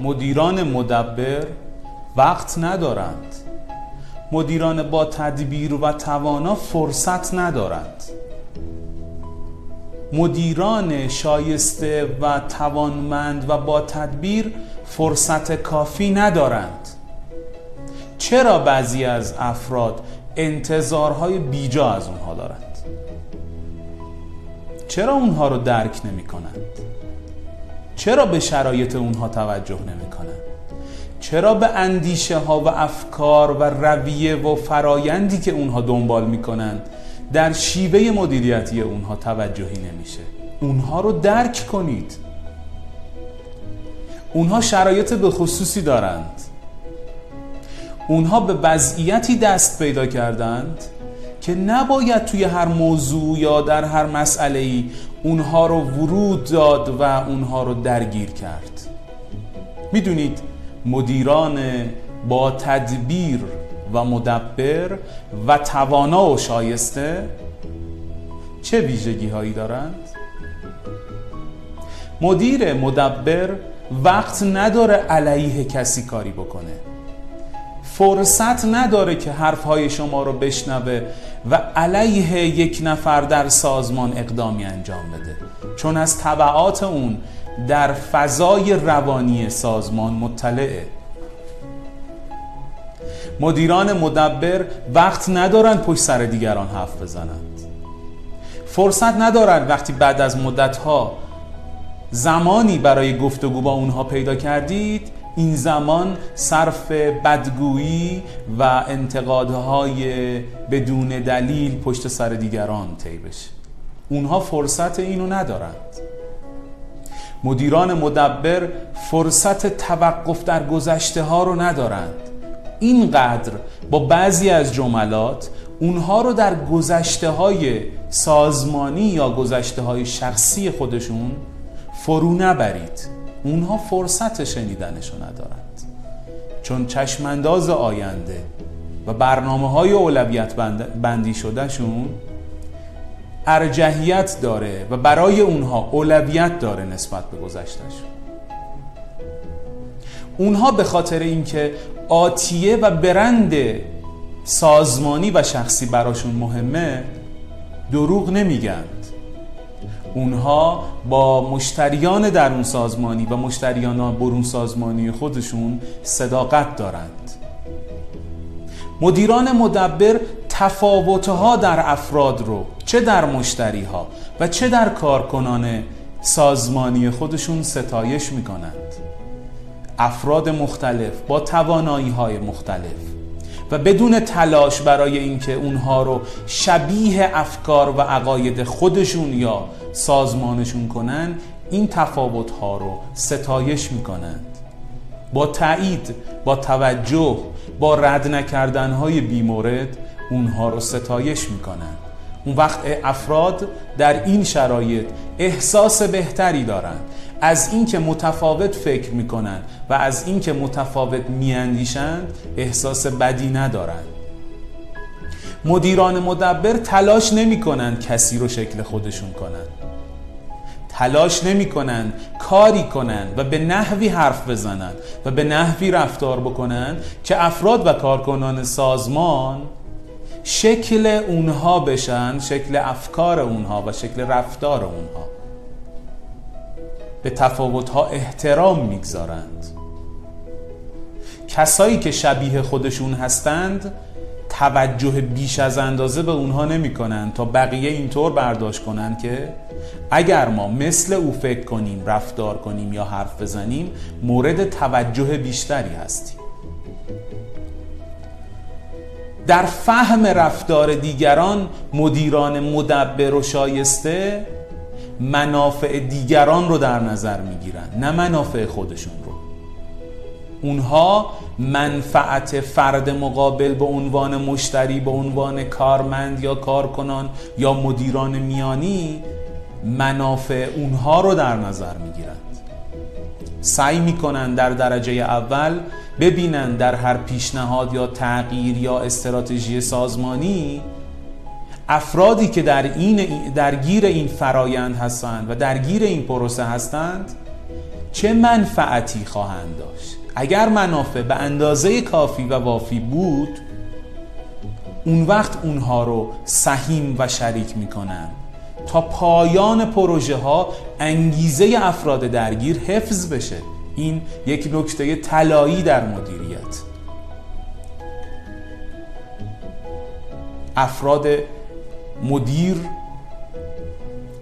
مدیران مدبر وقت ندارند. مدیران با تدبیر و توانا فرصت ندارند. مدیران شایسته و توانمند و با تدبیر فرصت کافی ندارند. چرا بعضی از افراد انتظارهای بیجا از اونها دارند؟ چرا اونها رو درک نمی کنند؟ چرا به شرایط اونها توجه نمی کنند؟ چرا به اندیشه ها و افکار و رویه و فرایندی که اونها دنبال می کنند در شیوه مدیریتی اونها توجهی نمیشه؟ اونها رو درک کنید. اونها شرایط به خصوصی دارند. اونها به وضعیتی دست پیدا کردند که نباید توی هر موضوع یا در هر مسئله ای اونها رو ورود داد و اونها رو درگیر کرد می‌دونید مدیران با تدبیر و مدبر و توانا و شایسته چه ویژگی هایی دارند؟ مدیر مدبر وقت نداره علیه کسی کاری بکنه فرصت نداره که حرفهای شما رو بشنوه و علیه یک نفر در سازمان اقدامی انجام بده. چون از طبعات اون در فضای روانی سازمان مطلعه. مدیران مدبر وقت ندارند پشت سر دیگران حرف بزنند. فرصت ندارند وقتی بعد از مدتها زمانی برای گفتگو با اونها پیدا کردید این زمان صرف بدگویی و انتقادهای بدون دلیل پشت سر دیگران طی بشه. اونها فرصت اینو ندارند. مدیران مدبر فرصت توقف در گذشته ها رو ندارند. اینقدر با بعضی از جملات اونها رو در گذشته های سازمانی یا گذشته های شخصی خودشون فرو نبرید. اونها فرصت شنیدنشو ندارند. چون چشمانداز آینده و برنامه های اولویت بندی شدهشون ارجحیت داره و برای اونها اولویت داره نسبت به گذشتهشون. اونها به خاطر اینکه آتیه و برند سازمانی و شخصی براشون مهمه دروغ نمیگند اونها با مشتریان درون سازمانی و مشتریان برون سازمانی خودشون صداقت دارند. مدیران مدبر تفاوتها در افراد رو چه در مشتری ها و چه در کارکنان سازمانی خودشون ستایش می‌کنند. افراد مختلف با توانایی های مختلف. و بدون تلاش برای اینکه اونها رو شبیه افکار و عقاید خودشون یا سازمانشون کنن این تفاوت ها رو ستایش می‌کنند. با تایید با توجه با رد نکردن های بیمورد اونها رو ستایش می‌کنند. اون وقت افراد در این شرایط احساس بهتری دارند. از اینکه متفاوت فکر می‌کنند و از اینکه متفاوت میاندیشند احساس بدی ندارند. مدیران مدبر تلاش نمی کنند کسی رو شکل خودشون کنند. تلاش نمی کنند کاری کنند و به نحوی حرف بزنند و به نحوی رفتار بکنند که افراد و کارکنان سازمان شکل اونها بشن شکل افکار اونها و شکل رفتار اونها. به تفاوتها احترام می‌گذارند. کسایی که شبیه خودشون هستند توجه بیش از اندازه به اونها نمی کنند تا بقیه اینطور برداشت کنند که اگر ما مثل او فکر کنیم رفتار کنیم یا حرف بزنیم مورد توجه بیشتری هستیم. در فهم رفتار دیگران مدیران مدبر و شایسته منافع دیگران رو در نظر می‌گیرن نه منافع خودشون رو. اونها منفعت فرد مقابل به عنوان مشتری به عنوان کارمند یا کارکنان یا مدیران میانی منافع اونها رو در نظر می‌گیرند سعی می‌کنن در درجه اول ببینن در هر پیشنهاد یا تغییر یا استراتژی سازمانی افرادی که در این درگیر این فرایند هستند و درگیر این پروسه هستند چه منفعتی خواهند داشت؟ اگر منافع به اندازه کافی و وافی بود اون وقت اونها رو سهیم و شریک می‌کنن تا پایان پروژه ها انگیزه افراد درگیر حفظ بشه. این یک نکته طلایی در مدیریت. افراد مدیر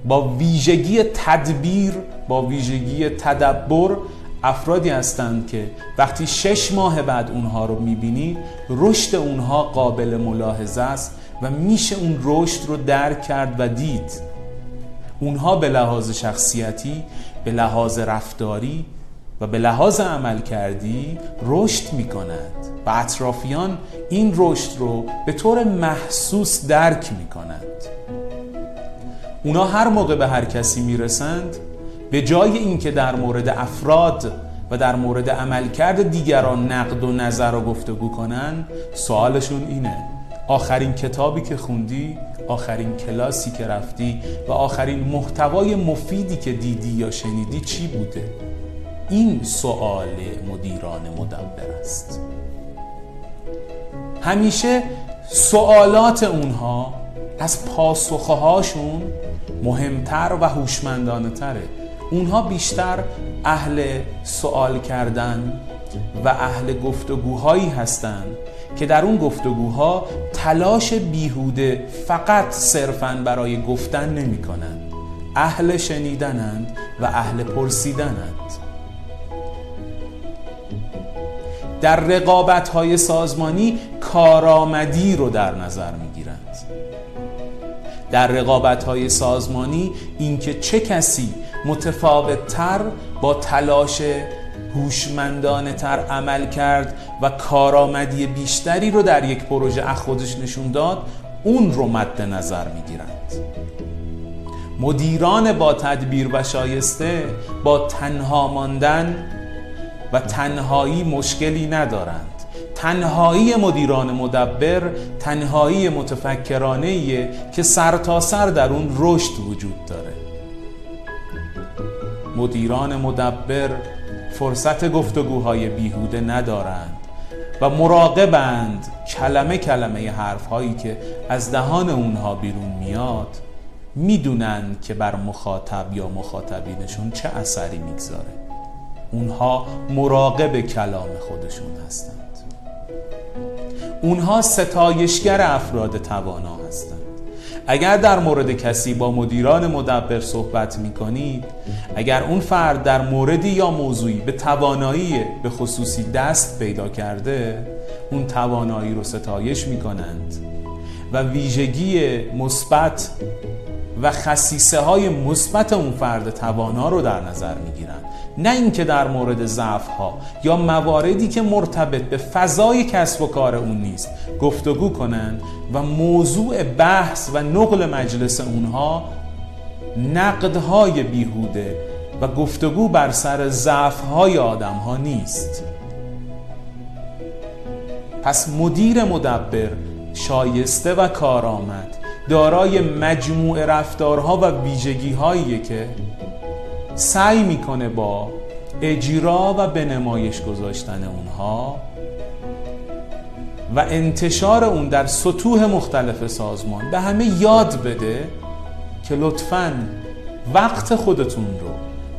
با ویژگی تدبیر با ویژگی تدبر افرادی هستند که وقتی شش ماه بعد اونها رو می‌بینید رشد اونها قابل ملاحظه است و میشه اون رشد رو درک کرد و دید. اونها به لحاظ شخصیتی به لحاظ رفتاری و به لحاظ عمل کردی رشد می کند و اطرافیان این رشد رو به طور محسوس درک می کند اونا هر موقع به هر کسی می رسند به جای اینکه در مورد افراد و در مورد عملکرد دیگران نقد و نظر و گفتگو کنن سوالشون اینه آخرین کتابی که خوندی آخرین کلاسی که رفتی و آخرین محتوای مفیدی که دیدی یا شنیدی چی بوده؟ این سوال مدیران مدبر است. همیشه سوالات اونها از پاسخهاشون مهمتر و هوشمندانه تره اونها بیشتر اهل سوال کردن و اهل گفتگوهایی هستند که در اون گفتگوها تلاش بیهوده فقط صرفا برای گفتن نمی کنند اهل شنیدنند و اهل پرسیدنند. در رقابت های سازمانی کارآمدی رو در نظر می در رقابت های سازمانی اینکه چه کسی متفاوت تر با تلاش هوشمندانه تر عمل کرد و کارآمدی بیشتری رو در یک پروژه از خودش نشون داد اون رو مد نظر می‌گیرند. مدیران با تدبیر و شایسته با تنها ماندن و تنهایی مشکلی ندارند. تنهایی مدیران مدبر تنهایی متفکرانه که سر تا سر در اون رشد وجود داره. مدیران مدبر فرصت گفتگوهای بیهوده ندارند و مراقبند کلمه کلمه حرف هایی که از دهان اونها بیرون میاد می‌دونند که بر مخاطب یا مخاطبینشون چه اثری می‌گذاره. اونها مراقب کلام خودشون هستند. اونها ستایشگر افراد توانا هستند. اگر در مورد کسی با مدیران مدبر صحبت می کنید اگر اون فرد در موردی یا موضوعی به توانایی به خصوصی دست پیدا کرده اون توانایی رو ستایش می کنند و ویژگی مثبت و خصیصه های مثبت اون فرد توانا رو در نظر می گیرند نه اینکه در مورد ضعف ها یا مواردی که مرتبط به فضای کسب و کار اون نیست گفتگو کنند و موضوع بحث و نقل مجلس اونها نقدهای بیهوده و گفتگو بر سر ضعف های آدم ها نیست. پس مدیر مدبر شایسته و کارآمد دارای مجموع رفتارها و ویژگی که سعی می‌کنه با اجرا و به نمایش گذاشتن اونها و انتشار اون در سطوح مختلف سازمان به همه یاد بده که لطفا وقت خودتون رو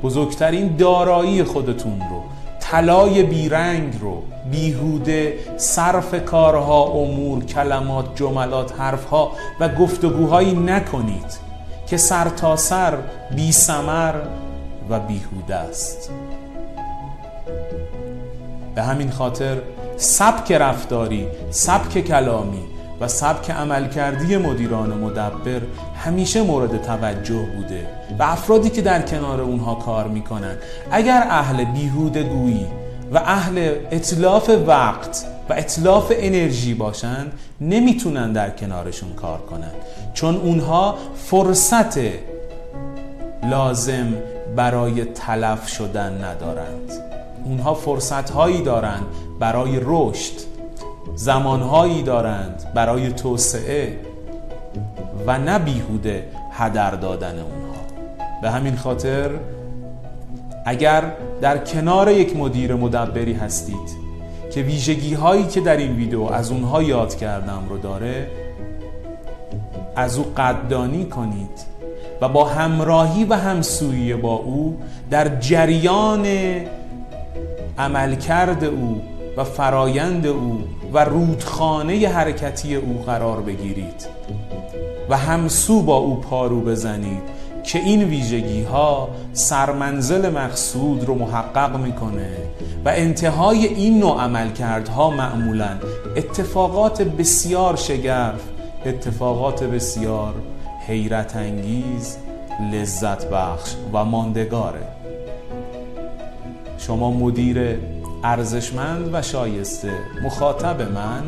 بزرگترین دارایی خودتون رو طلای بیرنگ رو بیهوده صرف کارها امور کلمات جملات حرفها و گفتگوهایی نکنید که سر تا سر بی سمر و بیهوده است. به همین خاطر سبک رفتاری سبک کلامی و سبک عملکردی مدیران مدبر همیشه مورد توجه بوده و افرادی که در کنار اونها کار می‌کنن. اگر اهل بیهوده گویی و اهل اطلاف وقت و اطلاف انرژی باشند نمی‌تونن در کنارشون کار کنند چون اونها فرصت لازم برای تلف شدن ندارند. اونها فرصت هایی دارند برای رشد. زمانهایی دارند برای توسعه و نه بیهوده هدر دادن اونها. به همین خاطر اگر در کنار یک مدیر مدبری هستید که ویژگی هایی که در این ویدیو از اونها یاد کردم رو داره از او قدردانی کنید. و با همراهی و همسویی با او در جریان عملکرد او و فرایند او و رودخانه حرکتی او قرار بگیرید و همسو با او پارو بزنید که این ویژگی ها سرمنزل مقصود رو محقق می‌کنه و انتهای این نوع عملکردها معمولا اتفاقات بسیار شگرف اتفاقات بسیار حیرت انگیز لذت بخش و ماندگاره. شما مدیر ارزشمند و شایسته مخاطب من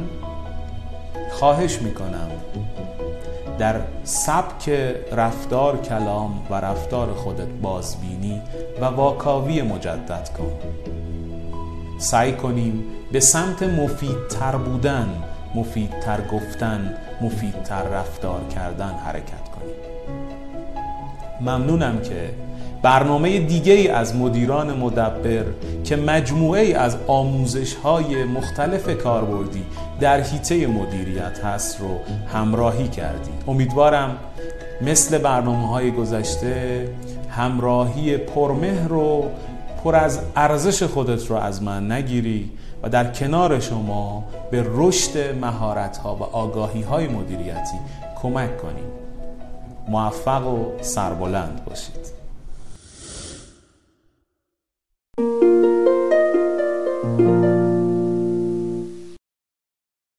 خواهش می‌کنم. در سبک رفتار کلام و رفتار خودت بازبینی و واکاوی مجدد کن. سعی کنیم به سمت مفیدتر بودن مفیدتر گفتن مفیدتر رفتار کردن حرکت کنیم ممنونم که برنامه دیگه ای از مدیران مدبر که مجموعه ای از آموزش های مختلف کاربردی در حیطه مدیریت هست رو همراهی کردید امیدوارم مثل برنامه های گذشته همراهی پرمهر رو پر از ارزش خودت رو از من نگیری. و در کنار شما به رشد مهارت ها و آگاهی های مدیریتی کمک کنیم. موفق و سربلند باشید.